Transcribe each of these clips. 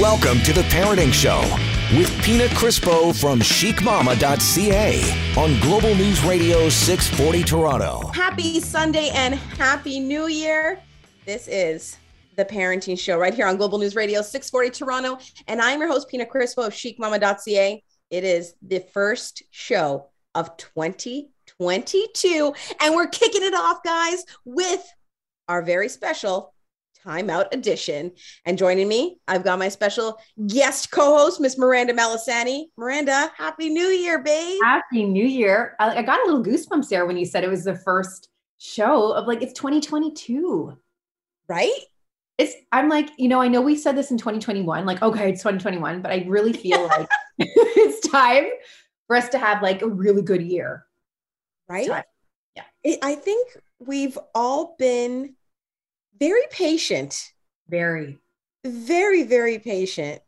Welcome to the Parenting Show with Pina Crispo from chicmama.ca on Global News Radio 640 Toronto. Happy Sunday and Happy New Year. This is the Parenting Show right here on Global News Radio 640 Toronto. And I'm your host, Pina Crispo of chicmama.ca. It is the first show of 2022. And we're kicking it off, guys, with our very special Timeout Edition. And joining me, I've got my special guest co-host, Miss Miranda Malisani. Miranda, Happy New Year, babe. Happy New Year. I, I got a little goosebumps there when you said it was the first show of like it's 2022. Right? It's I'm like, you know, I know we said this in 2021, like, okay, it's 2021, but I really feel like it's time for us to have like a really good year. Right? Yeah. I think we've all been very patient, Very. very, very patient.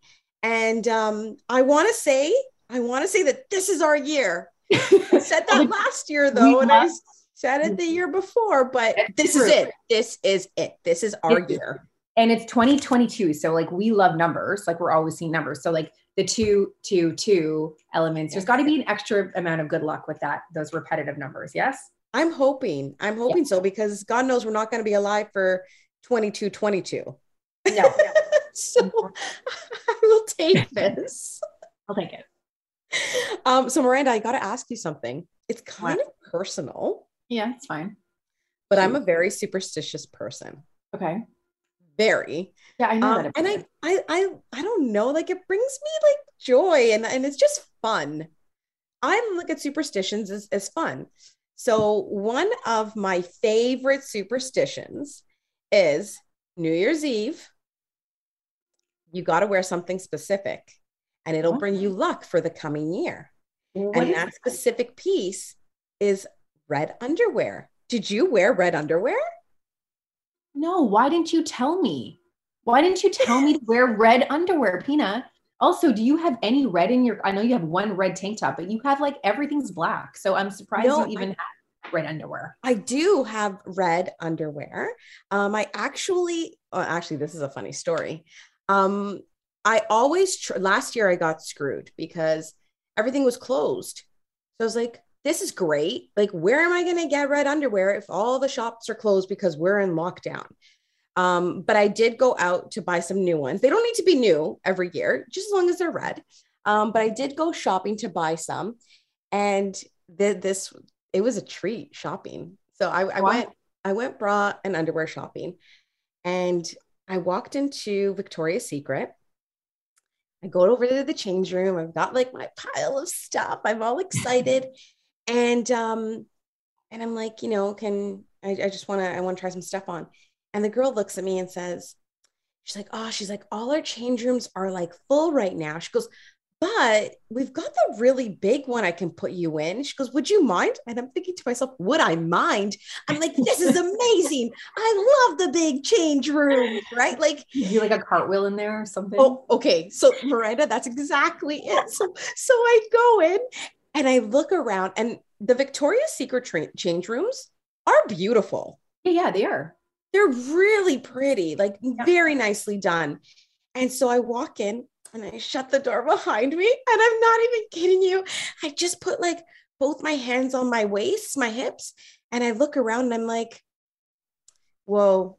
And um, I want to say, I want to say that this is our year. I said that last year though, and I said it the year before, but this is it. This is it. This is our It's- year. and it's 2022 so like we love numbers like we're always seeing numbers so like the two two two elements there's got to be an extra amount of good luck with that those repetitive numbers yes I'm hoping. I'm hoping so because God knows we're not going to be alive for 22 22. no no. so I will take this. i'll take it Um, so Miranda, I got to ask you something. It's kind What? of personal, yeah it's fine but I'm a very superstitious person. okay Very. yeah i know Um, that and I, I, I, I don't know. Like it brings me like joy, and and it's just fun. I look at superstitions as, as fun. So one of my favorite superstitions is New Year's Eve. You got to wear something specific, and it'll bring you luck for the coming year. What and that it? specific piece is red underwear. Did you wear red underwear? no why didn't you tell me why didn't you tell me to wear red underwear pina also do you have any red in your i know you have one red tank top but you have like everything's black so i'm surprised No, you even have red underwear I do have red underwear. Um, I actually, well, actually, this is a funny story. Um, I always tr- last year I got screwed because everything was closed. So I was like, this is great. Like, where am I going to get red underwear if all the shops are closed because we're in lockdown? Um, but I did go out to buy some new ones. They don't need to be new every year, just as long as they're red. Um, but I did go shopping to buy some, and th- this it was a treat shopping. So I, I Wow. went, I went bra and underwear shopping, and I walked into Victoria's Secret. I go over to the change room. I've got like my pile of stuff. I'm all excited, and um, and I'm like, you know, can I, I just want to, I want to try some stuff on. And the girl looks at me and says, she's like, oh, she's like, all our change rooms are like full right now. She goes, but we've got the really big one I can put you in. She goes, Would you mind? And I'm thinking to myself, Would I mind? I'm like, This is amazing. I love the big change room, right? Like, you like a cartwheel in there or something oh, okay. So, Miranda, that's exactly it. So, so I go in and I look around, and the Victoria's Secret tra- change rooms are beautiful. yeah yeah they are They're really pretty, like Yeah. very nicely done. And so I walk in and I shut the door behind me. And I'm not even kidding you. I just put like both my hands on my waist, my hips, and I look around and I'm like, whoa,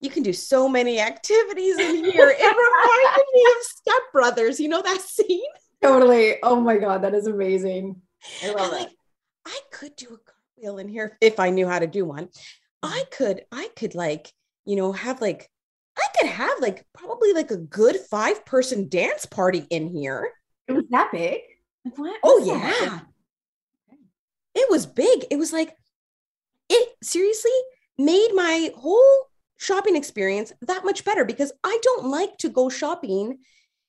you can do so many activities in here. It reminded me of Step Brothers. You know that scene? Totally. Oh my God, that is amazing. I love like, it. I could do a cartwheel in here if I knew how to do one. Mm. I could, I could like, you know, have like, I could have like probably like a good five person dance party in here. It was that big. What? Oh, That's so yeah. It was big. It was like, it seriously made my whole shopping experience that much better because I don't like to go shopping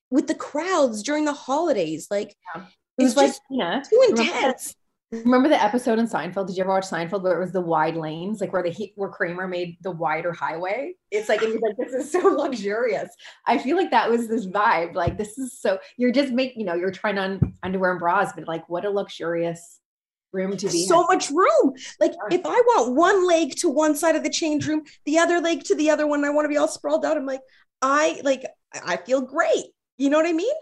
with the crowds during the holidays. Like, It it's was like, just yeah. too intense. Remember the episode in Seinfeld? Did you ever watch Seinfeld where it was the wide lanes, like where the he- where Kramer made the wider highway? It's like it was like this is so luxurious. I feel like that was this vibe. Like this is so you're just making you know you're trying on underwear and bras, but like what a luxurious room to be. so in. much room. Like Yeah. if I want one leg to one side of the change room, the other leg to the other one, I want to be all sprawled out. I'm like, I like I feel great. You know what I mean?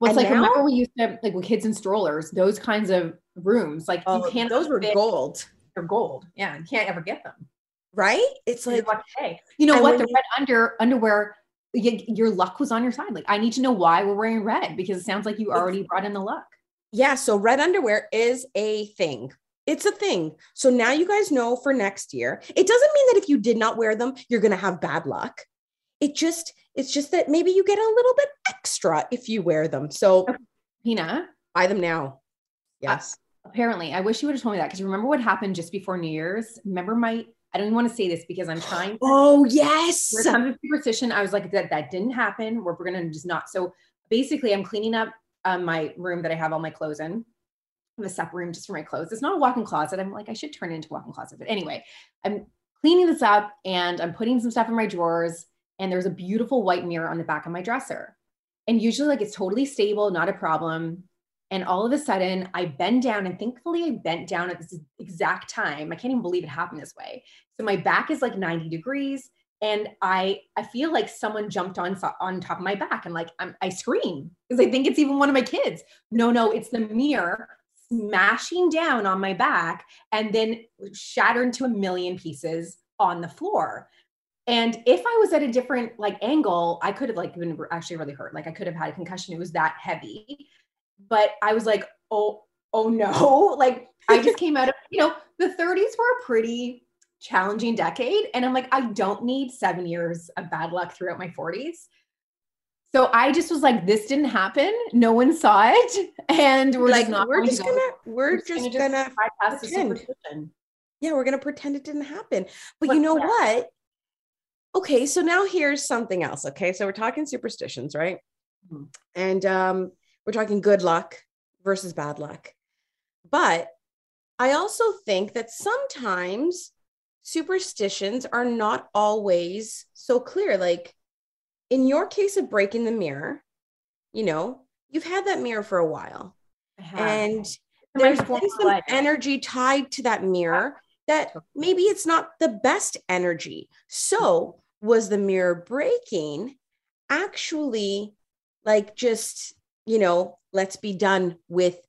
Well, it's And like now- remember we used to like with kids in strollers, those kinds of rooms, like Oh, you can't those were gold, They're gold. Yeah, you can't ever get them. right? It's Like, you know what? The you- red under underwear, y- your luck was on your side. Like, I need to know why we're wearing red because it sounds like you already brought in the luck. yeah, so red underwear is a thing. It's a thing. So now you guys know for next year. It doesn't mean that if you did not wear them, you're going to have bad luck. It just it's just that maybe you get a little bit extra if you wear them. So Pina, buy them now. Yes. apparently, I wish you would have told me that because remember what happened just before New Year's? Remember my, I don't even want to say this because I'm trying. oh, yes. It comes to superstition, I was like, that that didn't happen. We're, we're gonna just not. So basically, I'm cleaning up um, my room that I have all my clothes in. I have a separate room just for my clothes. It's not a walk-in closet. I'm like, I should turn it into a walk-in closet. But anyway, I'm cleaning this up and I'm putting some stuff in my drawers. And there's a beautiful white mirror on the back of my dresser. And usually, like, it's totally stable, not a problem. And all of a sudden, I bend down, and thankfully, I bent down at this exact time. I can't even believe it happened this way. So my back is like 90 degrees and I I feel like someone jumped on on top of my back and like I'm, I scream because I think it's even one of my kids. No, no, it's the mirror smashing down on my back and then shattered into a million pieces on the floor. And if I was at a different like angle, I could have like been actually really hurt. Like I could have had a concussion. It was that heavy. But I was like, oh, oh no. Like I just came out of, you know, the 30s were a pretty challenging decade. And I'm like, I don't need seven years of bad luck throughout my 40s. So I just was like, this didn't happen. No one saw it. And we're like just not we're just go- gonna we're just just gonna gonna pretend. yeah, we're gonna pretend it didn't happen. But you know what? Okay, so now here's something else. Okay, so we're talking superstitions, right? Mhm. And um, we're talking good luck versus bad luck. But I also think that sometimes superstitions are not always so clear. Like in your case of breaking the mirror, you know, you've had that mirror for a while and It's in my there's been some life. energy tied to that mirror that maybe it's not the best energy. So, was the mirror breaking actually like just, you know, let's be done with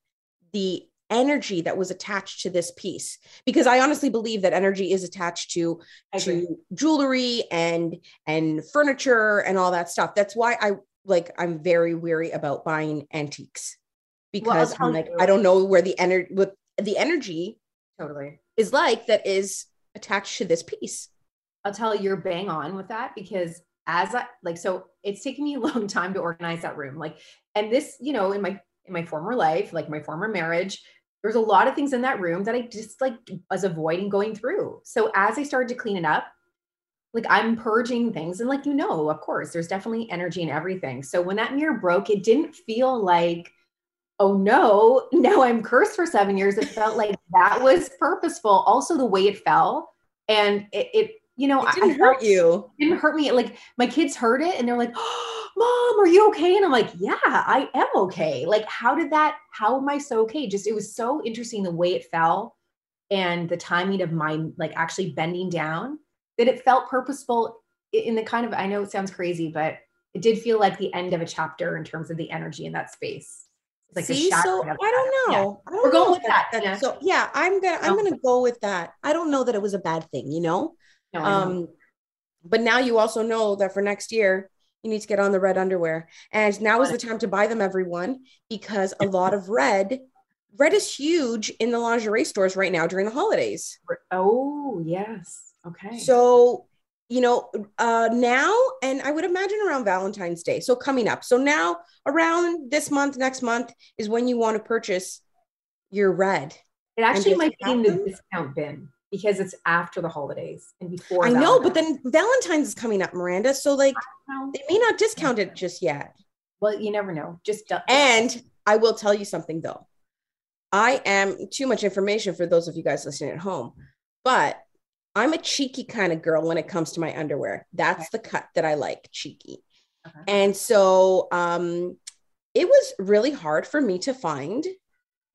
the energy that was attached to this piece? Because i honestly believe that energy is attached to to jewelry and and furniture and all that stuff. That's why i like i'm very weary about buying antiques. Because tell i'm like i don't know where the energy what the energy totally. is like that is attached to this piece I'll tell you, you're bang on with that because as I like, so it's taken me a long time to organize that room. Like, and this, you know, in my in my former life, like my former marriage, there's a lot of things in that room that I just like was avoiding going through. So as I started to clean it up, like I'm purging things, and like you know, of course, there's definitely energy in everything. So when that mirror broke, it didn't feel like oh no, now I'm cursed for seven years. It felt like that was purposeful. Also, the way it fell, and it, it you know, it I- didn't I hurt you It didn't hurt me. Like my kids heard it and they're like, oh, "Mom, are you okay?" And I'm like, "Yeah, I am okay." Like, how did that? How am I so okay? Just it was so interesting the way it fell, and the timing of my like actually bending down that it felt purposeful in the kind of. I know it sounds crazy, but it did feel like the end of a chapter in terms of the energy in that space. Like See, so I don't that. Yeah. know. I don't We're going know with if that, that's- So yeah, I'm gonna I'm gonna go with that. I don't know that it was a bad thing, you know. No, know. Um, but now you also know that for next year you need to get on the red underwear, and now is the time to buy them, everyone, because a lot of red, red is huge in the lingerie stores right now during the holidays. oh yes. Okay. So, you know, uh now and I would imagine around Valentine's Day. So coming up. So now around this month, next month is when you want to purchase your red. It actually might be in the discount bin because it's after the holidays and before. I know, but then Valentine's is coming up, Miranda. So like they may not discount it just yet. well, you never know. Just du- And I will tell you something though. I am too much information for those of you guys listening at home, but I'm a cheeky kind of girl when it comes to my underwear. That's Okay. the cut that I like, cheeky. Okay. And so um it was really hard for me to find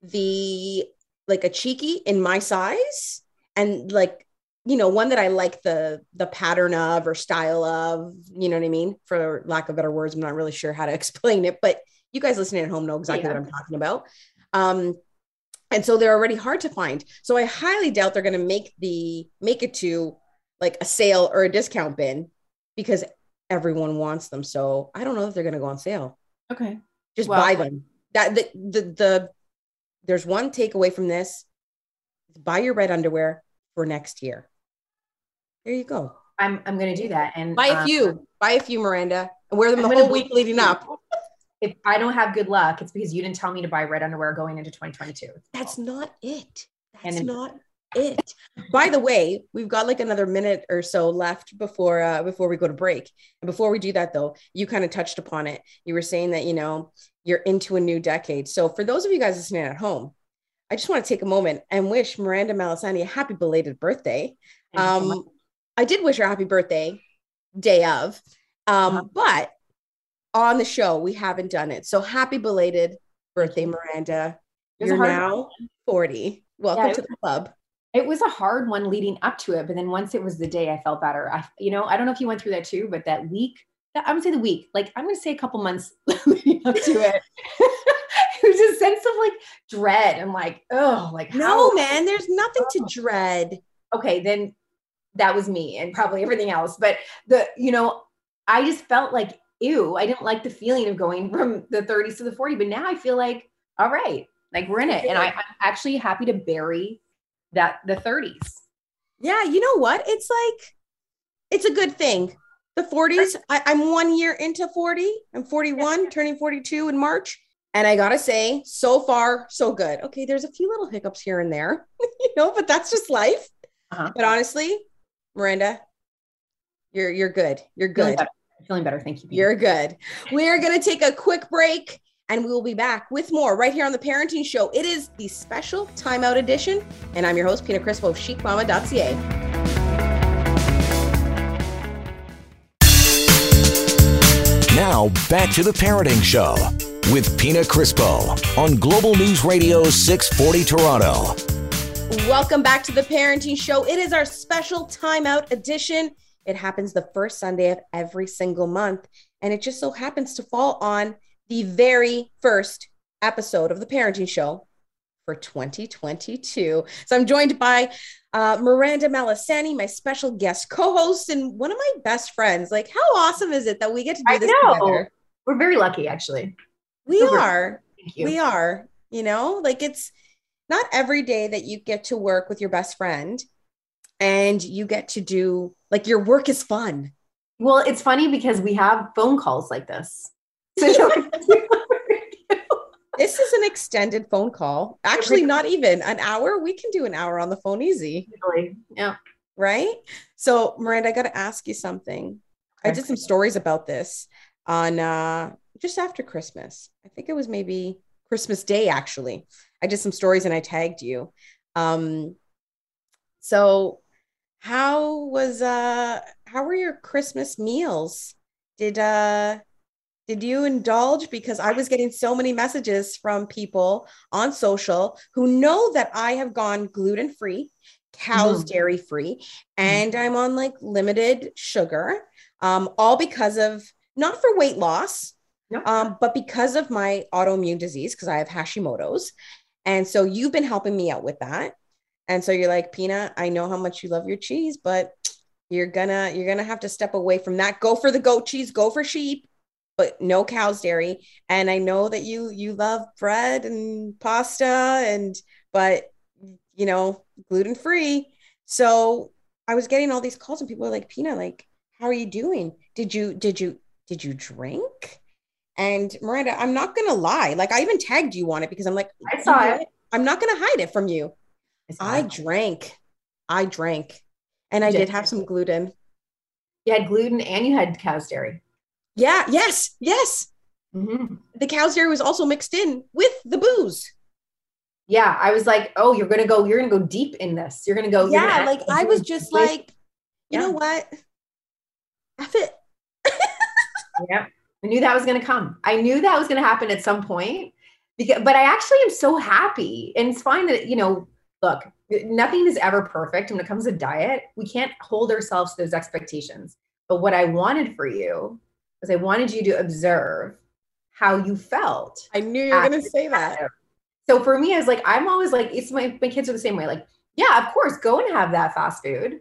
the like a cheeky in my size and like you know, one that I like the the pattern of or style of, you know what I mean? For lack of better words, I'm not really sure how to explain it, but you guys listening at home know exactly yeah. what I'm talking about. Um, and so they're already hard to find. So I highly doubt they're going to make the make it to like a sale or a discount bin because everyone wants them. So I don't know if they're going to go on sale. Okay, just well, buy them. That the, the the there's one takeaway from this: buy your red underwear for next year. There you go. I'm I'm going to do that and buy a um, few. buy a few, Miranda, and wear them I'm the whole week leading up if I don't have good luck, it's because you didn't tell me to buy red underwear going into 2022. That's not it. That's not it. By the way, we've got like another minute or so left before uh, before we go to break. And before we do that, though, you kind of touched upon it. You were saying that you know you're into a new decade. So for those of you guys listening at home, I just want to take a moment and wish Miranda Malisani a happy belated birthday. Um, I did wish her a happy birthday day of, um, uh-huh. but on the show. We haven't done it. So happy belated birthday, Miranda. You're now one. 40. Welcome yeah, to the club. It was a hard one leading up to it, but then once it was the day, I felt better. I, you know, I don't know if you went through that too, but that week, I would say the week, like I'm going to say a couple months leading up to it. it was a sense of like dread. I'm like, oh, like no, man, there's nothing to dread. Okay, then that was me and probably everything else. But the, you know, I just felt like ew, I didn't like the feeling of going from the 30s to the 40, but now I feel like, all right, like we're in it. And I, I'm actually happy to bury that the 30s. Yeah, you know what? It's like, it's a good thing. The 40s, I, I'm one year into 40. I'm 41, turning 42 in March. And I gotta say, so far, so good. Okay, there's a few little hiccups here and there, you know, but that's just life. Uh-huh. But honestly, Miranda, you're you're good. You're good feeling better. Thank you. You're good. We're going to take a quick break and we will be back with more right here on the Parenting Show. It is the special timeout edition, and I'm your host, Pina Crispo of chicmama.ca. Now, back to the Parenting Show with Pina Crispo on Global News Radio 640 Toronto. Welcome back to the Parenting Show. It is our special timeout edition. It happens the first Sunday of every single month. And it just so happens to fall on the very first episode of the parenting show for 2022. So I'm joined by uh, Miranda Malisani, my special guest co-host and one of my best friends. Like, how awesome is it that we get to do this together? We're very lucky, actually. We Super. are. We are. You know, like it's not every day that you get to work with your best friend and you get to do like your work is fun. Well, it's funny because we have phone calls like this. So this is an extended phone call. Actually, not even an hour. We can do an hour on the phone easy. Really? Yeah. Right. So, Miranda, I got to ask you something. I did some stories about this on uh, just after Christmas. I think it was maybe Christmas Day, actually. I did some stories and I tagged you. Um, so how was uh how were your christmas meals? Did uh did you indulge? Because i was getting so many messages from people on social who know that i have gone gluten free cows mm. dairy free and mm. i'm on like limited sugar um all because of not for weight loss um but because of my autoimmune disease because i have hashimoto's. And so you've been helping me out with that and so you're like, Pina, I know how much you love your cheese, but you're gonna you're gonna have to step away from that. Go for the goat cheese, go for sheep, but no cow's dairy. And I know that you you love bread and pasta and but you know, gluten free. So I was getting all these calls and people were like, Pina, like, how are you doing? Did you did you did you drink? And Miranda, I'm not gonna lie. Like I even tagged you on it because I'm like, I saw it. I'm not gonna hide it from you. I drank. I drank. And I did have some gluten. You had gluten and you had cow's dairy. Yeah, yes, yes. Mm-hmm. The cow's dairy was also mixed in with the booze. Yeah, I was like, oh, you're gonna go, you're gonna go deep in this. You're gonna go. Yeah, gonna like I was just like, you yeah. know what? F it. yeah, I knew that was gonna come. I knew that was gonna happen at some point. Because, but I actually am so happy, and it's fine that you know look, nothing is ever perfect when it comes to diet. We can't hold ourselves to those expectations. But what I wanted for you was I wanted you to observe how you felt. I knew you were going to say that. So for me, I was like, I'm always like, it's my, my kids are the same way. Like, yeah, of course, go and have that fast food.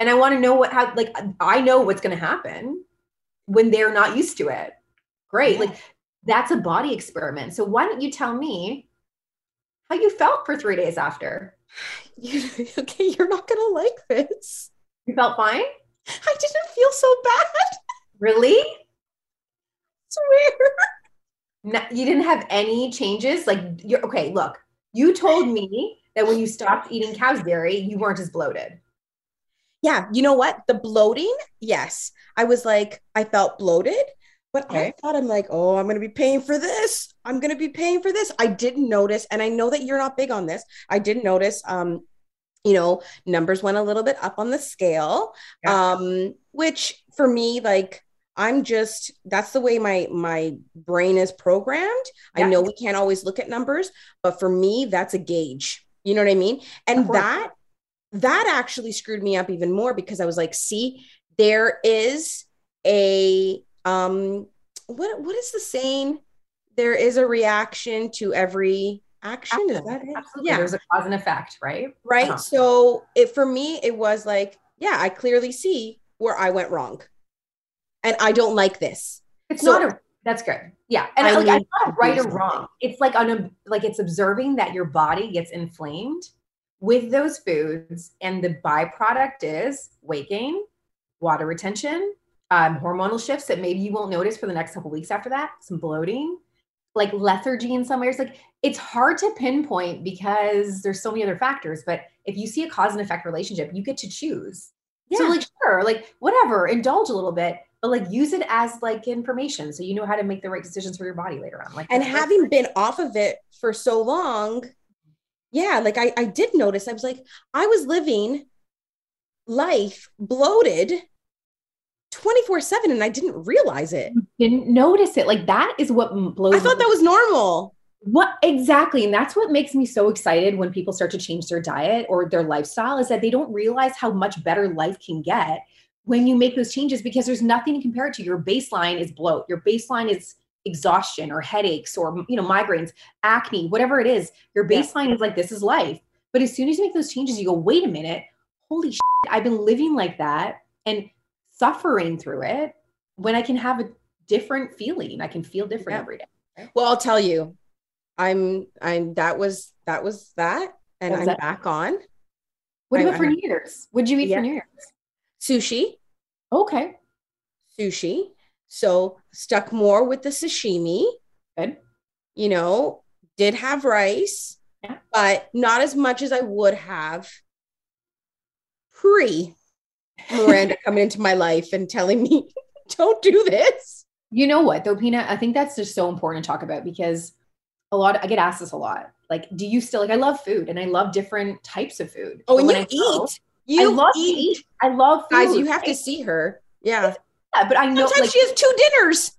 And I want to know what, how, like, I know what's going to happen when they're not used to it. Great. Yeah. Like, that's a body experiment. So why don't you tell me how you felt for three days after? You, okay, you're not to like this. You felt fine? I didn't feel so bad. Really? I swear. No, you didn't have any changes? Like, you're okay, look, you told me that when you stopped eating cow's dairy, you weren't as bloated. Yeah, you know what? The bloating, yes. I was like, I felt bloated, but okay. I thought I'm like, oh, I'm going to be paying for this. I'm going to be paying for this. I didn't notice, and I know that you're not big on this. I didn't notice. Um, you know, numbers went a little bit up on the scale. Yeah. Um, which for me, like I'm just that's the way my my brain is programmed. Yeah. I know we can't always look at numbers, but for me, that's a gauge. You know what I mean? And that that actually screwed me up even more because I was like, see, there is a um what what is the saying? There is a reaction to every action. action. Is that it? Absolutely. Yeah. There's a cause and effect, right? Right. Uh-huh. So it for me, it was like, yeah, I clearly see where I went wrong and I don't like this. It's so, not a that's good. Yeah. And I like, I'm not right or wrong. It's like on a like it's observing that your body gets inflamed with those foods, and the byproduct is weight gain, water retention, um, hormonal shifts that maybe you won't notice for the next couple weeks after that, some bloating, like lethargy in some areas. Like it's hard to pinpoint because there's so many other factors. But if you see a cause and effect relationship, you get to choose. Yeah. So like sure, like whatever, indulge a little bit, but like use it as like information so you know how to make the right decisions for your body later on like and having been off of it for so long yeah like I, I did notice i was like i was living life bloated 24 7 and i didn't realize it didn't notice it like that is what blows i thought that was normal what exactly and that's what makes me so excited when people start to change their diet or their lifestyle is that they don't realize how much better life can get when you make those changes because there's nothing to compare it to. Your baseline is bloat, your baseline is exhaustion or headaches or you know migraines, acne, whatever it is. Your baseline yeah. is like this is life. But as soon as you make those changes, you go, wait a minute, holy shit, I've been living like that and suffering through it when I can have a different feeling. I can feel different yeah. every day. Well, I'll tell you, I'm I'm that was that was that, and I'm that? back on. What about for New Year's? What'd you eat yeah. for New Year's? sushi. Okay. Sushi. So stuck more with the sashimi. Good. You know, did have rice, yeah. but not as much as I would have pre Miranda coming into my life and telling me, don't do this. You know what, though, Pina? I think that's just so important to talk about because a lot, I get asked this a lot. Like, do you still like, I love food and I love different types of food. Oh, and you eat. Go, you I love eat. eat. I love food. Guys, you have to see her. Yeah. Yeah, but I know sometimes like, she has two dinners.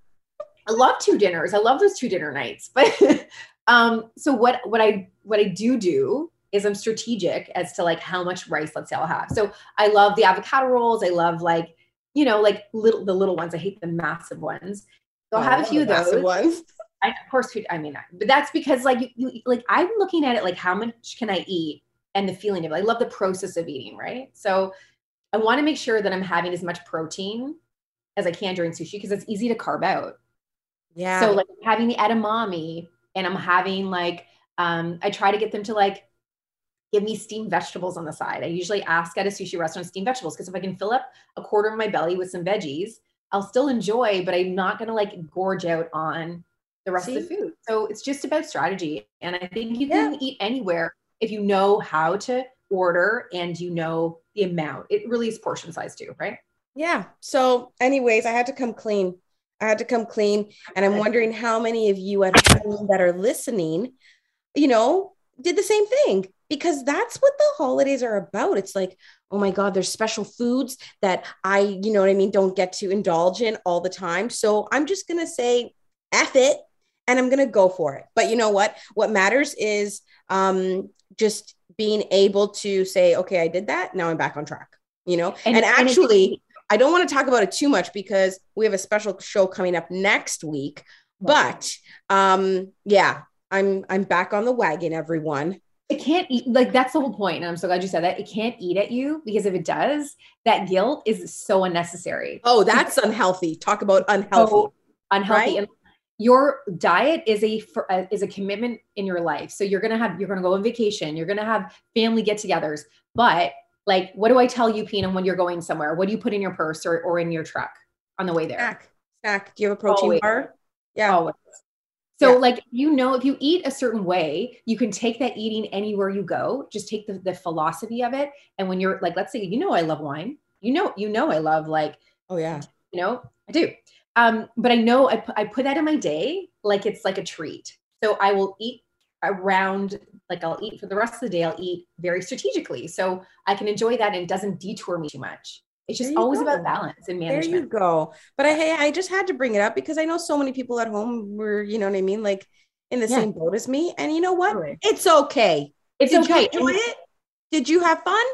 I love two dinners. I love those two dinner nights. But um, so what what I what I do do is I'm strategic as to like how much rice, let's say I'll have. So I love the avocado rolls. I love like, you know, like little the little ones. I hate the massive ones. So I'll have a few of those. ones. I, of course, I mean, but that's because like you, you like I'm looking at it like how much can I eat and the feeling of it. I love the process of eating, right? So I want to make sure that I'm having as much protein as I can during sushi because it's easy to carb out. Yeah. So like having the edamame and I'm having like um I try to get them to like give me steamed vegetables on the side. I usually ask at a sushi restaurant steamed vegetables because if I can fill up a quarter of my belly with some veggies, I'll still enjoy, but I'm not going to like gorge out on the rest See? of the food. So it's just about strategy. And I think you can yeah. eat anywhere if you know how to order and you know the amount. It really is portion size too, right? Yeah. So, anyways, I had to come clean. I had to come clean. And I'm wondering how many of you at home that are listening, you know, did the same thing because that's what the holidays are about. It's like, oh my God, there's special foods that I, you know what I mean, don't get to indulge in all the time. So I'm just going to say, F it, and I'm going to go for it. But you know what? What matters is um, just being able to say, okay, I did that. Now I'm back on track, you know? And, And- and and actually, I don't want to talk about it too much because we have a special show coming up next week. But um, yeah, I'm I'm back on the wagon, everyone. It can't eat like that's the whole point and i'm so glad you said that it can't eat at you because if it does that guilt is so unnecessary Oh, that's unhealthy. Talk about unhealthy. so unhealthy Right? and your diet is a for, uh, is a commitment in your life so you're gonna have you're gonna go on vacation you're gonna have family get-togethers but like what do i tell you pina when you're going somewhere what do you put in your purse or, or in your truck on the way there Snack. Snack. Do you have a protein Always. bar? Yeah. Always. So, Yeah. like, you know, if you eat a certain way, you can take that eating anywhere you go. Just take the, the philosophy of it. And when you're like, let's say, you know, I love wine. You know, you know, I love like, Oh yeah. you know, I do. Um, but I know I, I put that in my day like it's like a treat. So I will eat around, like I'll eat for the rest of the day. I'll eat very strategically, so I can enjoy that and it doesn't detour me too much. It's just always go. about balance and management. There you go. But I hey, I just had to bring it up because I know so many people at home were, you know what I mean, like in the Yeah. same boat as me. And you know what? Totally. It's okay. It's Did okay. you enjoy it? Did you have fun?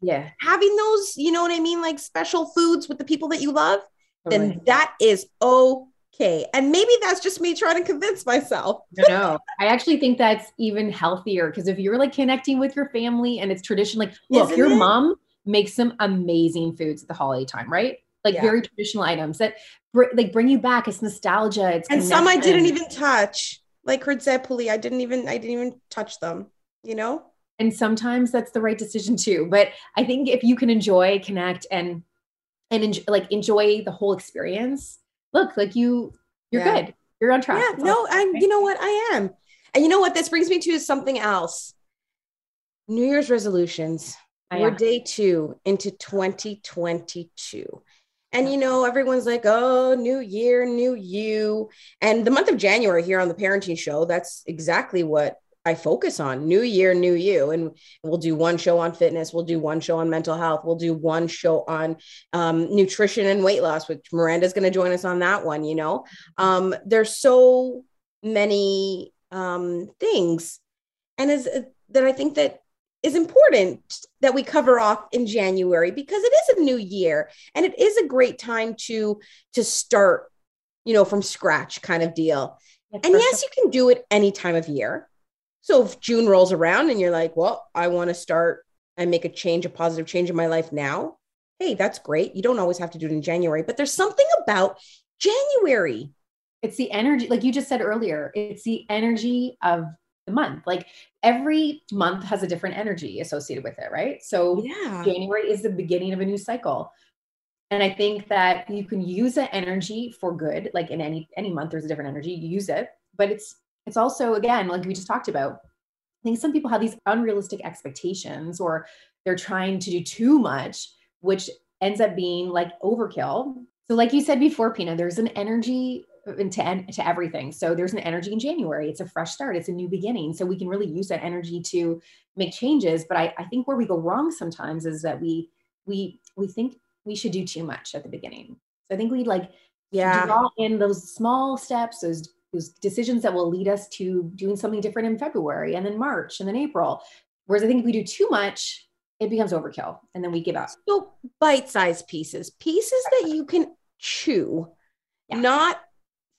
Yeah. Having those, you know what I mean, like special foods with the people that you love, totally. then that is okay. And maybe that's just me trying to convince myself. No, no. I actually think that's even healthier because if you're like connecting with your family and it's tradition, like look, Isn't your it? mom makes some amazing foods at the holiday time, right? Like Yeah. very traditional items that br- like bring you back. It's nostalgia. It's And some I didn't even touch. Like Herdzepuli, I didn't even I didn't even touch them, you know? And sometimes that's the right decision too. But I think if you can enjoy, connect, and and enjoy, like enjoy the whole experience, look, like you, you're Yeah. good. You're on track. Yeah, no. I'm you know what? I am. And you know what? This brings me to something else. New Year's resolutions. We're day two into 2022. And you know, everyone's like, oh, new year, new you. And the month of January here on the parenting show, that's exactly what I focus on. New year, new you. And we'll do one show on fitness, we'll do one show on mental health, we'll do one show on um, nutrition and weight loss, which Miranda's going to join us on that one. You know, um, there's so many um, things. And as that I think that is important that we cover off in January because it is a new year and it is a great time to to start, you know, from scratch kind of deal. Yeah, And yes, you can do it any time of year. So if June rolls around and you're like, well, I want to start and make a change, a positive change in my life now. Hey, that's great. You don't always have to do it in January, but there's something about January. it's the energy like you just said earlier it's the energy of month. Like every month has a different energy associated with it right? So Yeah. january is the beginning of a new cycle. And i think that you can use that energy for good like in any any month there's a different energy you use it. But it's it's also again like we just talked about i think some people have these unrealistic expectations or they're trying to do too much which ends up being like overkill. So like you said before pina there's an energy into en- to everything so there's an energy in january it's a fresh start it's a new beginning so we can really use that energy to make changes but i, I think where we go wrong sometimes is that we we we think we should do too much at the beginning so i think we like Yeah. draw in those small steps, those those decisions that will lead us to doing something different in February and then March and then April. Whereas I think if we do too much, it becomes overkill and then we give up. So bite-sized pieces, pieces that you can chew, Yeah. not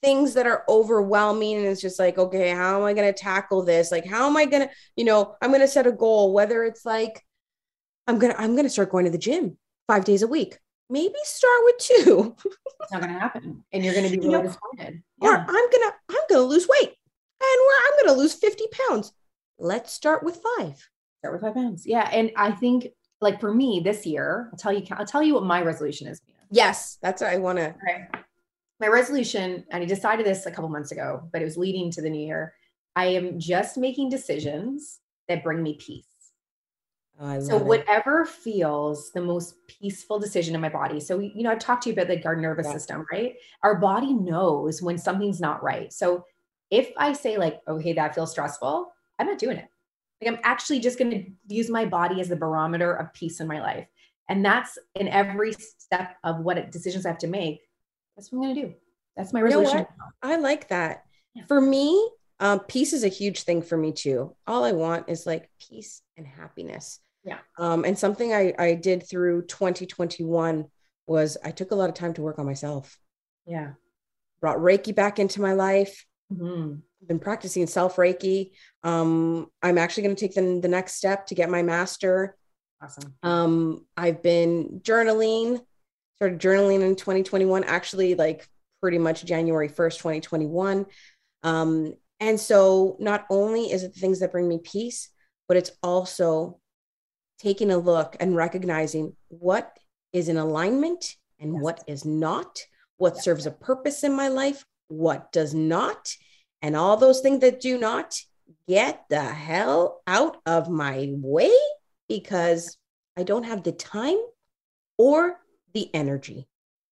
things that are overwhelming and it's just like, okay, how am I going to tackle this? Like how am I going to, you know, I'm going to set a goal whether it's like I'm going to I'm going to start going to the gym 5 days a week. Maybe start with 2 It's not going to happen, and you're going to be You know, disappointed. or I'm going to I'm going to lose weight and where I'm going to lose 50 pounds. Let's start with 5. start with five pounds. Yeah, and I think like for me this year, I'll tell you, I'll tell you what my resolution is. Yes, that's what I want to. My resolution, and I decided this a couple months ago, but it was leading to the new year. I am just making decisions that bring me peace. Oh, I So love it. whatever feels the most peaceful decision in my body. So you know, I've talked to you about like our nervous Yeah. system, right? Our body knows when something's not right. So if I say like, "Oh, hey, that feels stressful," I'm not doing it. Like I'm actually just going to use my body as the barometer of peace in my life, and that's in every step of what decisions I have to make. That's what I'm going to do. That's my know resolution. what? I like that. Yeah. For me, Um, peace is a huge thing for me too. All I want is like peace and happiness. Yeah. Um, and something I, I did through 2021 was I took a lot of time to work on myself. Yeah. Brought Reiki back into my life. Mm-hmm. Been practicing self Reiki. Um, I'm actually going to take the, the next step to get my master. Awesome. Um, I've been journaling, started journaling in 2021, actually, like pretty much January 1st, 2021. Um, and so not only is it the things that bring me peace, but it's also taking a look and recognizing what is in alignment and Yes. what is not, what Yes. serves a purpose in my life, what does not, and all those things that do not get the hell out of my way because I don't have the time or the energy.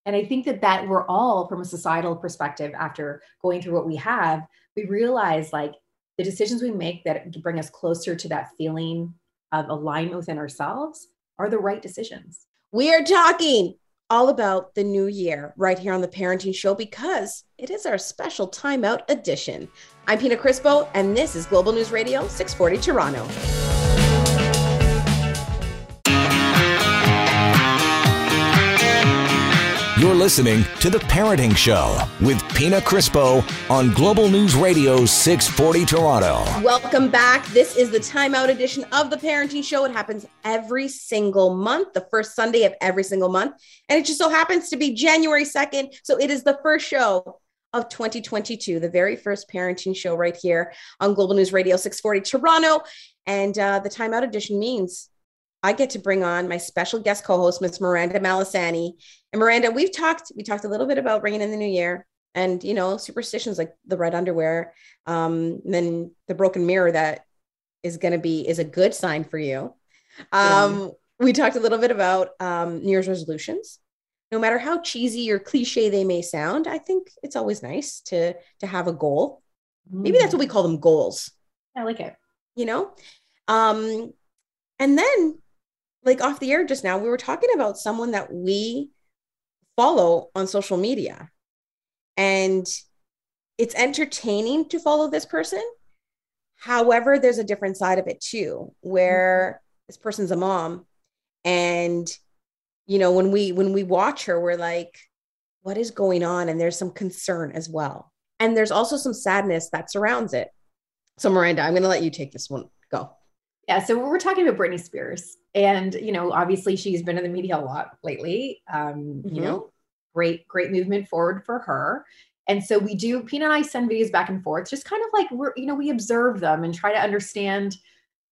And I think that that we're all from a societal perspective after going through what we have, we realize like the decisions we make that bring us closer to that feeling of alignment within ourselves are the right decisions. We are talking all about the new year right here on the Parenting Show because it is our special timeout edition. I'm Pina Crispo, and this is Global News Radio 640 Toronto. You're listening to The Parenting Show with Pina Crispo on Global News Radio 640 Toronto. Welcome back. This is the timeout edition of the Parenting Show. It happens every single month, the first Sunday of every single month. And it just so happens to be January 2nd. So it is the first show of 2022, the very first parenting show right here on Global News Radio 640 Toronto. And uh, the timeout edition means I get to bring on my special guest co-host, Miss Miranda Malisani. And Miranda, we've talked, we talked a little bit about bringing in the new year and, you know, superstitions like the red underwear, um, and then the broken mirror that is going to be, is a good sign for you. Um, We talked a little bit about um, New Year's resolutions. No matter how cheesy or cliche they may sound, I think it's always nice to to have a goal. Maybe that's what we call them goals I like it. you know um and then like off the air just now we were talking about someone that we follow on social media. And it's entertaining to follow this person. However there's a different side of it too where this person's a mom and you know when we when we watch her we're like what is going on? And there's some concern as well. And there's also some sadness that surrounds it. So miranda i'm going to let you take this one. Go Yeah, so we're talking about Britney Spears, and you know, obviously she's been in the media a lot lately. Um, Mhm. You know, great, great movement forward for her. And so we do. Pina and I send videos back and forth, just kind of like we're, you know, we observe them and try to understand,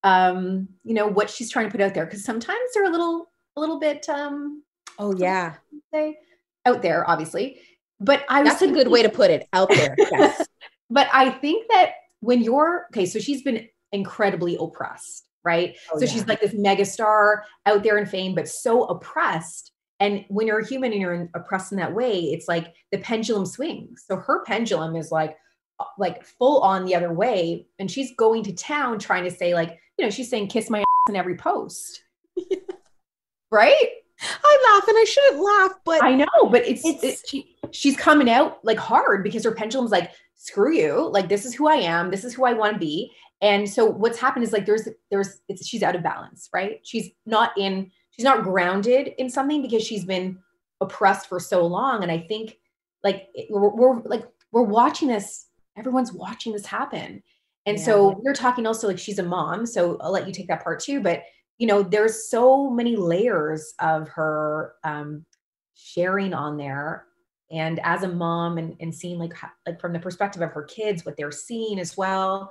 um, you know, what she's trying to put out there because sometimes they're a little, a little bit, um, oh yeah say, out there, obviously. But I was that's a good way to put it out there yes but I think that when you're okay, so she's been incredibly oppressed, right? Oh, so yeah. she's like this megastar out there in fame, but so oppressed. And when you're a human and you're in- oppressed in that way, it's like the pendulum swings. So her pendulum is like, uh, like full on the other way, and she's going to town trying to say like, you know, she's saying "kiss my ass" in every post, right? i laugh and i shouldn't laugh but I know, but it's, It's- it's she, she's coming out like hard because her pendulum's like, screw you, like this is who I am, this is who I want to be. And so what's happened is like there's there's it's she's out of balance, right? She's not in she's not grounded in something because she's been oppressed for so long. And I think like we're, we're like we're watching this, everyone's watching this happen. And so we're talking also like she's a mom, so I'll let you take that part too. But you know, there's so many layers of her um, sharing on there, and as a mom, and, and seeing like like from the perspective of her kids, what they're seeing as well.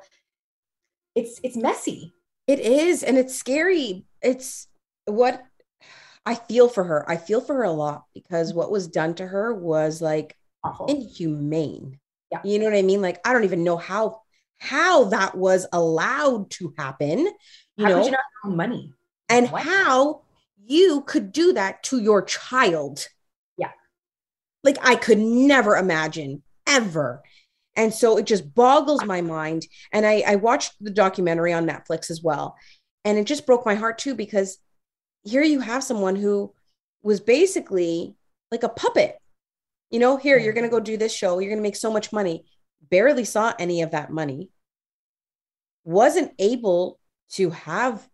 It's it's messy. it is and it's scary it's what i feel for her i feel for her a lot because what was done to her was like Awful. inhumane Yeah. you know what i mean like i don't even know how how that was allowed to happen you How know you not own money? and What? how you could do that to your child. Yeah. Like I could never imagine ever. And so it just boggles my mind. And I, I watched the documentary on Netflix as well. And it just broke my heart too, because here you have someone who was basically like a puppet. You know, here, you're mm. going to go do this show. You're going to make so much money. Barely saw any of that money. wasn't able to have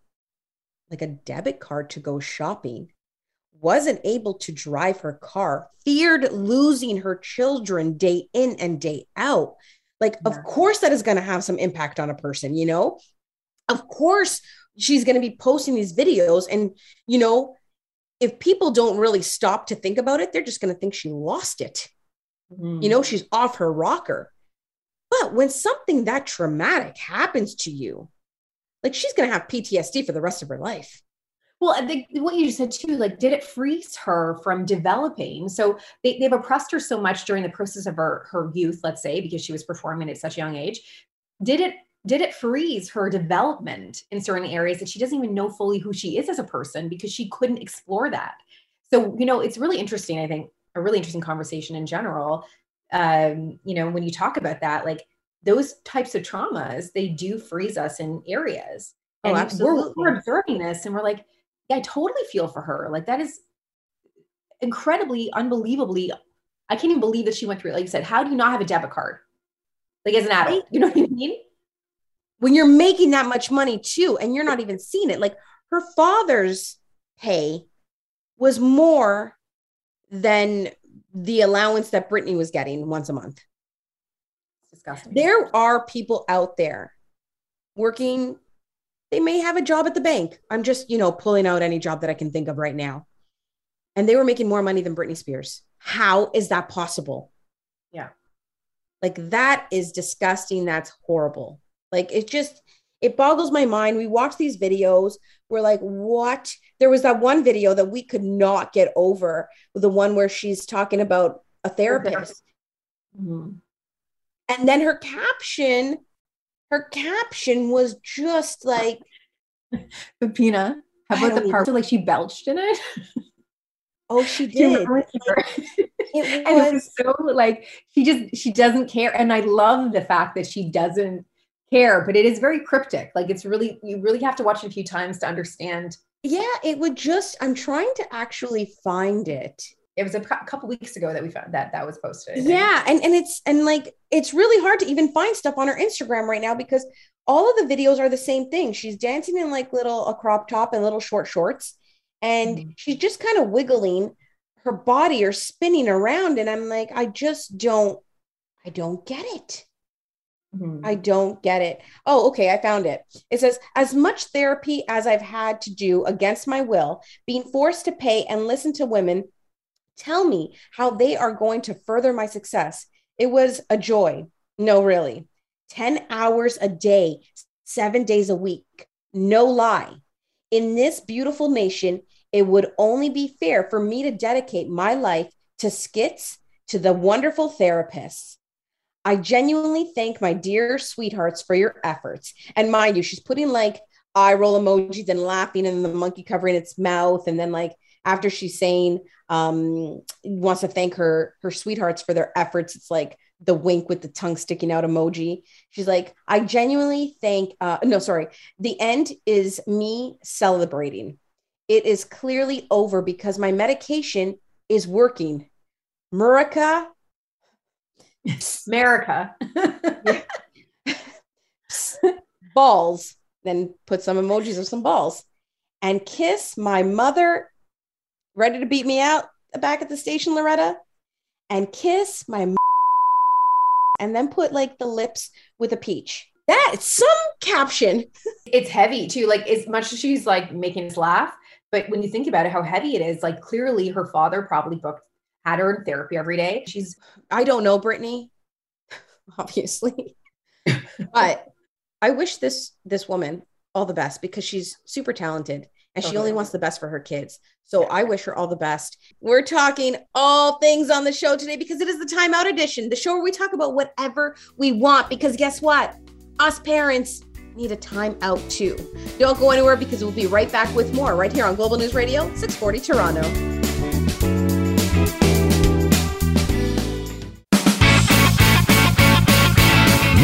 like a debit card to go shopping, wasn't able to drive her car, feared losing her children day in and day out. Like, yeah. of course, that is going to have some impact on a person, you know? Of course, she's going to be posting these videos. And, you know, if people don't really stop to think about it, they're just going to think she lost it. Mm. You know, she's off her rocker. But when something that traumatic happens to you, like she's going to have PTSD for the rest of her life. Well, I think what you just said too, like, did it freeze her from developing? So they, they've oppressed her so much during the process of her, her youth, let's say, because she was performing at such a young age. Did it did it freeze her development in certain areas that she doesn't even know fully who she is as a person because she couldn't explore that? So, you know, it's really interesting, I think, a really interesting conversation in general. Um, you know, when you talk about that, like those types of traumas, they do freeze us in areas. Oh, and oh, absolutely. We're, we're observing this and we're like, I totally feel for her. Like that is incredibly, unbelievably. I can't even believe that she went through it. Like you said, how do you not have a debit card? Like as an adult, you know what I mean? When you're making that much money too, and you're not even seeing it. Like her father's pay was more than the allowance that Britney was getting once a month. disgusting. There are people out there working, they may have a job at the bank. I'm just, you know, pulling out any job that I can think of right now. And they were making more money than Britney Spears. How is that possible? Yeah. Like that is disgusting. That's horrible. Like it just, it boggles my mind. We watch these videos. We're like, what? There was that one video that we could not get over, the one where she's talking about a therapist. Mm-hmm. And then her caption, her caption was just like Pepina. How about the part where like she belched in it? Oh, she did. it and it was so like she just she doesn't care. And I love the fact that she doesn't care, but it is very cryptic. Like it's really, you really have to watch it a few times to understand. Yeah, it would just, I'm trying to actually find it. It was a couple weeks ago that we found that that was posted. Yeah. And, and it's, and like, it's really hard to even find stuff on her Instagram right now because all of the videos are the same thing. She's dancing in like little, a crop top and little short shorts. And mm-hmm. she's just kind of wiggling her body or spinning around. And I'm like, I just don't, I don't get it. Mm-hmm. I don't get it. Oh, okay. I found it. It says, as much therapy as I've had to do against my will, being forced to pay and listen to women tell me how they are going to further my success. It was a joy. No, really. 10 hours a day, seven days a week. No lie. In this beautiful nation, it would only be fair for me to dedicate my life to skits, to the wonderful therapists I genuinely thank my dear sweethearts for your efforts. And mind you, she's putting like eye roll emojis and laughing and the monkey covering its mouth. And then like after she's saying um wants to thank her her sweethearts for their efforts, it's like the wink with the tongue sticking out emoji. She's like, I genuinely thank uh no, sorry. The end is me celebrating. It is clearly over because my medication is working. Murica America. balls. Then put some emojis of some balls and kiss my mother, ready to beat me out back at the station, Loretta, and kiss my m- and then put like the lips with a peach. That's some caption. it's heavy too. Like as much as she's like making us laugh, but when you think about it, how heavy it is, like clearly her father probably booked had her in therapy every day. She's, I don't know Britney, obviously, but I wish this this woman all the best because she's super talented and totally. she only wants the best for her kids. So yeah. I wish her all the best. We're talking all things on the show today because it is the timeout edition, the show where we talk about whatever we want. Because guess what? Us parents need a timeout too. Don't go anywhere because we'll be right back with more right here on Global News Radio 640 Toronto.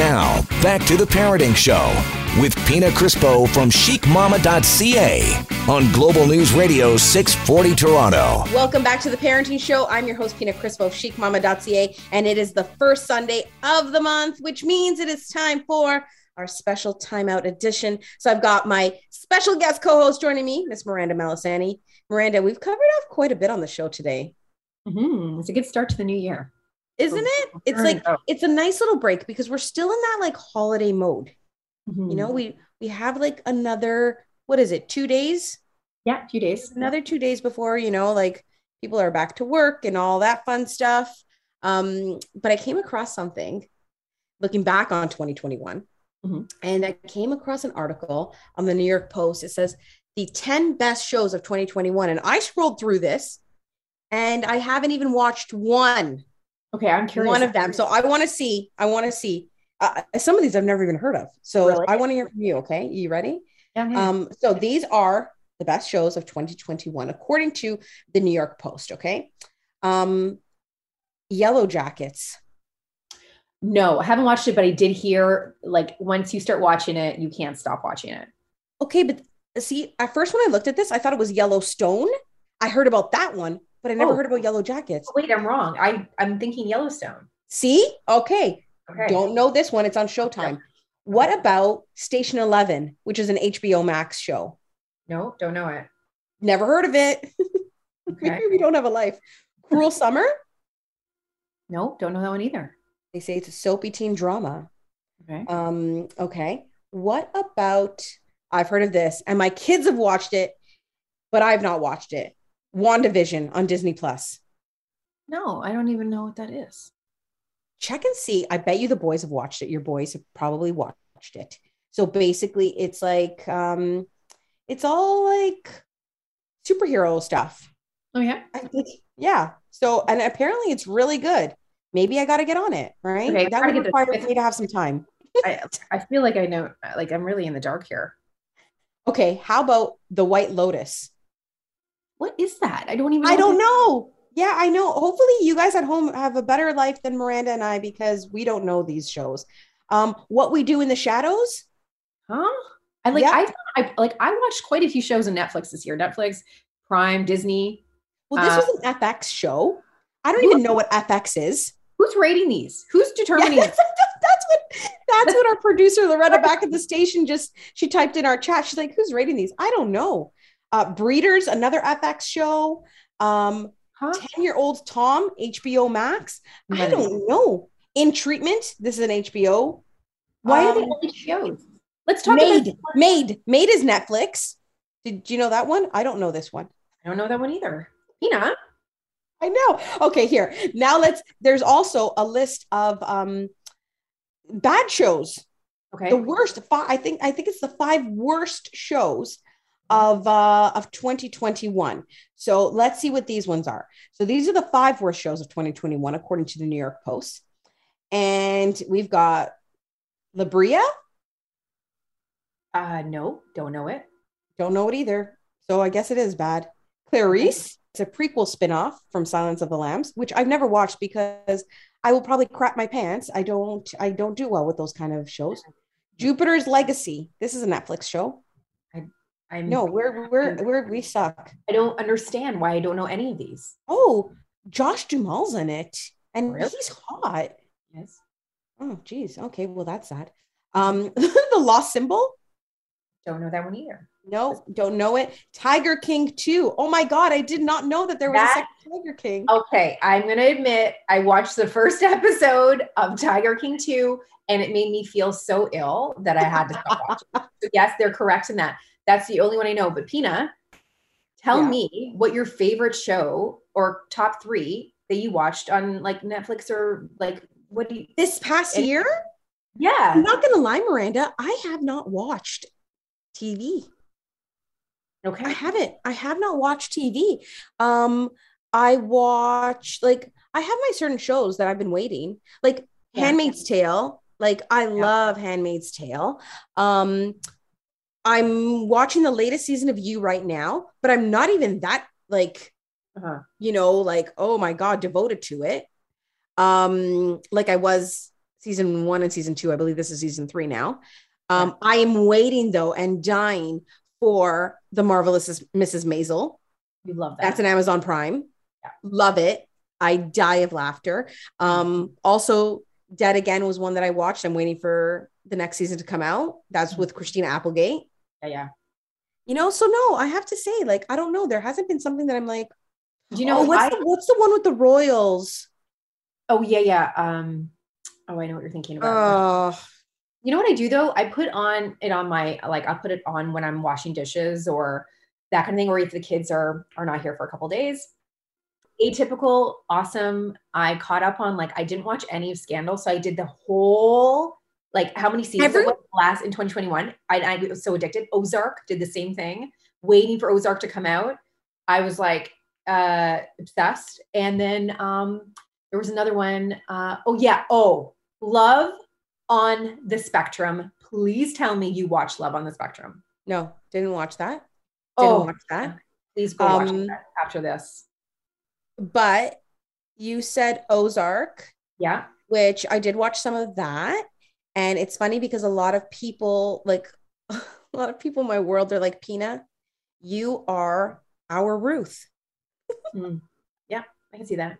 Now, back to the Parenting Show with Pina Crispo from chicmama.ca on Global News Radio 640 Toronto. Welcome back to the Parenting Show. I'm your host, Pina Crispo of chicmama.ca, and it is the first Sunday of the month, which means it is time for our special timeout edition. So I've got my special guest co-host joining me, Miss Miranda Malisani. Miranda, we've covered off quite a bit on the show today. Mm-hmm. It's a good start to the new year. Isn't it? It's like it's a nice little break because we're still in that like holiday mode. Mm-hmm. You know, we we have like another what is it? 2 days? yeah, a few days. Another 2 days before, you know, like people are back to work and all that fun stuff. Um but I came across something looking back on 2021 Mhm. and I came across an article on the New York Post. It says the 10 best shows of 2021 and I scrolled through this and I haven't even watched one Okay, I'm curious. one of them. So I want to see. I want to see. Uh, some of these I've never even heard of. So Really? I want to hear from you. Okay, you ready? Yeah. Um, so these are the best shows of 2021 according to the New York Post. Okay, um, Yellow Jackets. no, I haven't watched it, but I did hear like once you start watching it, you can't stop watching it. Okay, but see, at first when I looked at this, I thought it was Yellowstone. I heard about that one, but I never Oh. heard about Yellow Jackets. Wait, I'm wrong. I I'm thinking Yellowstone. See, okay, Okay. don't know this one. It's on Showtime. What about Station Eleven, which is an HBO Max show? No, don't know it. Never heard of it. Okay. Maybe we don't have a life. Cruel Summer. no, don't know that one either. They say it's a soapy teen drama. Okay. Um, okay. What about I've heard of this and my kids have watched it, but I've not watched it. WandaVision on Disney Plus. No, I don't even know what that is. Check and see. I bet you the boys have watched it. Your boys have probably watched it. So basically it's like um it's all like superhero stuff. Oh yeah. I think, yeah. So, and apparently it's really good. Maybe I got to get on it, right? Okay, that would require me to have some time. I I feel like I know like I'm really in the dark here. Okay, how about the White Lotus? What is that? I don't even I don't know. Yeah, I know. Hopefully, you guys at home have a better life than Miranda and I because we don't know these shows. Um, what we do in the shadows? Huh? I like Yeah. I I like I watched quite a few shows on Netflix this year. Netflix, Prime, Disney. Well, this Uh, was an FX show. I don't even know what FX is. Who's rating these? Who's Yeah, determining that's, that's what that's what our producer Loretta back at the station just she typed in our chat. She's like, "Who's rating these?" I don't know. Uh, Breeders, another FX show. Um, Huh? 10 year old Tom, HBO Max. I don't know. In treatment, this is an HBO. Why are they Um, only shows? Let's talk Maid, about Maid, Maid is Netflix. Did you know that one? I don't know this one. I don't know that one either. Pina. I know. Okay, here. Now let's there's also a list of um bad shows. Okay. The worst five, I think I think it's the five worst shows of uh of 2021. So let's see what these ones are. So these are the five worst shows of 2021 according to the New York Post. And we've got La Brea, Uh no, don't know it. don't know it either. So I guess it is bad. Clarice, it's a prequel spin-off from Silence of the Lambs, which I've never watched because I will probably crap my pants. I don't I don't do well with those kind of shows. Jupiter's Legacy. This is a Netflix show. I'm No, we're we're we're we suck. I don't understand why I don't know any of these. Oh, Josh Duhamel's in it, and Really? he's hot. Yes. Oh, geez. Okay, well that's sad. Um, the Lost Symbol. Don't know that one either. No, don't know it. Tiger King 2. Oh my God, I did not know that there was That- a second Tiger King. Okay, I'm gonna admit I watched the first episode of Tiger King 2 and it made me feel so ill that I had to stop watching. So yes, they're correct in that. That's the only one I know. But Pina, tell Yeah. me what your favorite show or top three that you watched on like Netflix or like what do you This past And- year, Yeah. I'm not gonna lie, Miranda, I have not watched TV. Okay. I haven't. I have not watched TV. Um, I watch like I have my certain shows that I've been waiting, like Yeah. Handmaid's Tale. Like I love Handmaid's Tale. Um, I'm watching the latest season of You right now, but I'm not even that like Uh-huh. you know like oh my god devoted to it. Um, like I was season one and season two. I believe this is season three now. Um, I am waiting though and dying for the marvelous Mrs. Maisel. You love that. That's an Amazon Prime. Yeah. Love it. I die of laughter. Um, also, Dead Again was one that I watched. I'm waiting for the next season to come out. That's with Christina Applegate. Yeah, yeah. You know, so no, I have to say, like, I don't know. There hasn't been something that I'm like, Do you know oh, what's, I- the, what's the one with the Royals? Oh yeah, yeah. Um, oh, I know what you're thinking about. Oh, You know what I do though? I put on it on my like I'll put it on when I'm washing dishes or that kind of thing, or if the kids are are not here for a couple days. Atypical, awesome. I caught up on like I didn't watch any of Scandal, so I did the whole like how many seasons Every- last in 2021. I, I was so addicted. Ozark did the same thing, waiting for Ozark to come out. I was like uh obsessed. And then um there was another one. Uh oh yeah, oh Love on the Spectrum. Please tell me you watch Love on the Spectrum. no, didn't watch that. Didn't Oh, watch that. please go watch Um, that after this. But you said Ozark, Yeah. which I did watch some of that. And it's funny because a lot of people, like a lot of people in my world, they're like, Pina, you are our Ruth. Yeah, I can see that.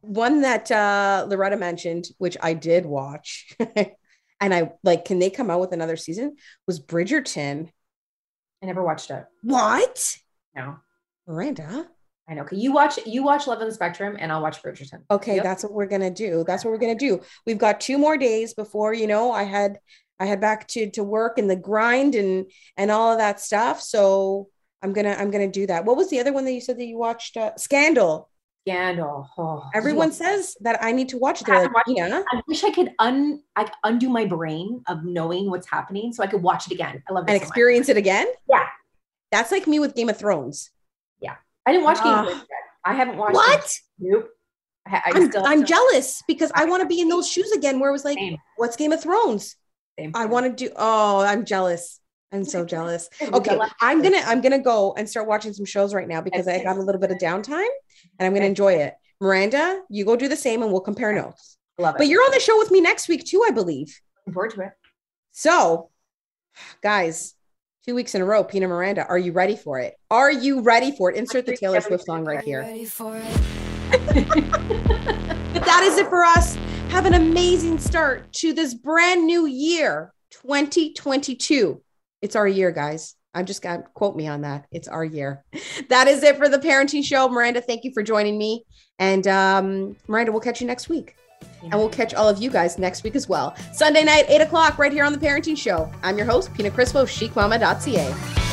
One that uh, Loretta mentioned, which I did watch, and I like, can they come out with another season? Was Bridgerton. I never watched it. What? No. Miranda? I know. Okay, you watch you watch Love on the Spectrum, and I'll watch Bridgerton. Okay, Yep. that's what we're gonna do. That's what we're gonna do. We've got two more days before you know I had I had back to to work and the grind and and all of that stuff. So I'm gonna I'm gonna do that. What was the other one that you said that you watched? Uh, Scandal. Scandal. Oh, Everyone watch- says that I need to watch it. I like, yeah. I wish I could un I undo my brain of knowing what's happening, so I could watch it again. I love it. and so much. experience it again. Yeah. That's like me with Game of Thrones. I didn't watch Game of Ah. Thrones yet. I haven't watched. What? Nope. I, I I'm, still I'm jealous because I want to be in those shoes again where it was like, Same. what's Game of Thrones? Same. I want to do oh, I'm jealous. I'm so jealous. Okay, I'm gonna I'm gonna go and start watching some shows right now because I got a little bit of downtime and I'm gonna enjoy it. Miranda, you go do the same and we'll compare notes. Love it. But you're on the show with me next week too, I believe. looking forward to it. So, guys, two weeks in a row, Pina Miranda, are you ready for it? Are you ready for it? Insert the Taylor Swift song right here. Ready for it? But that is it for us. Have an amazing start to this brand new year, 2022. It's our year, guys. I'm just gonna quote me on that. It's our year. That is it for the parenting show. Miranda, thank you for joining me. And um, Miranda, we'll catch you next week. And we'll catch all of you guys next week as well. Sunday night, 8 o'clock, right here on the parenting show. I'm your host, Pina Crispo, chicmama.ca.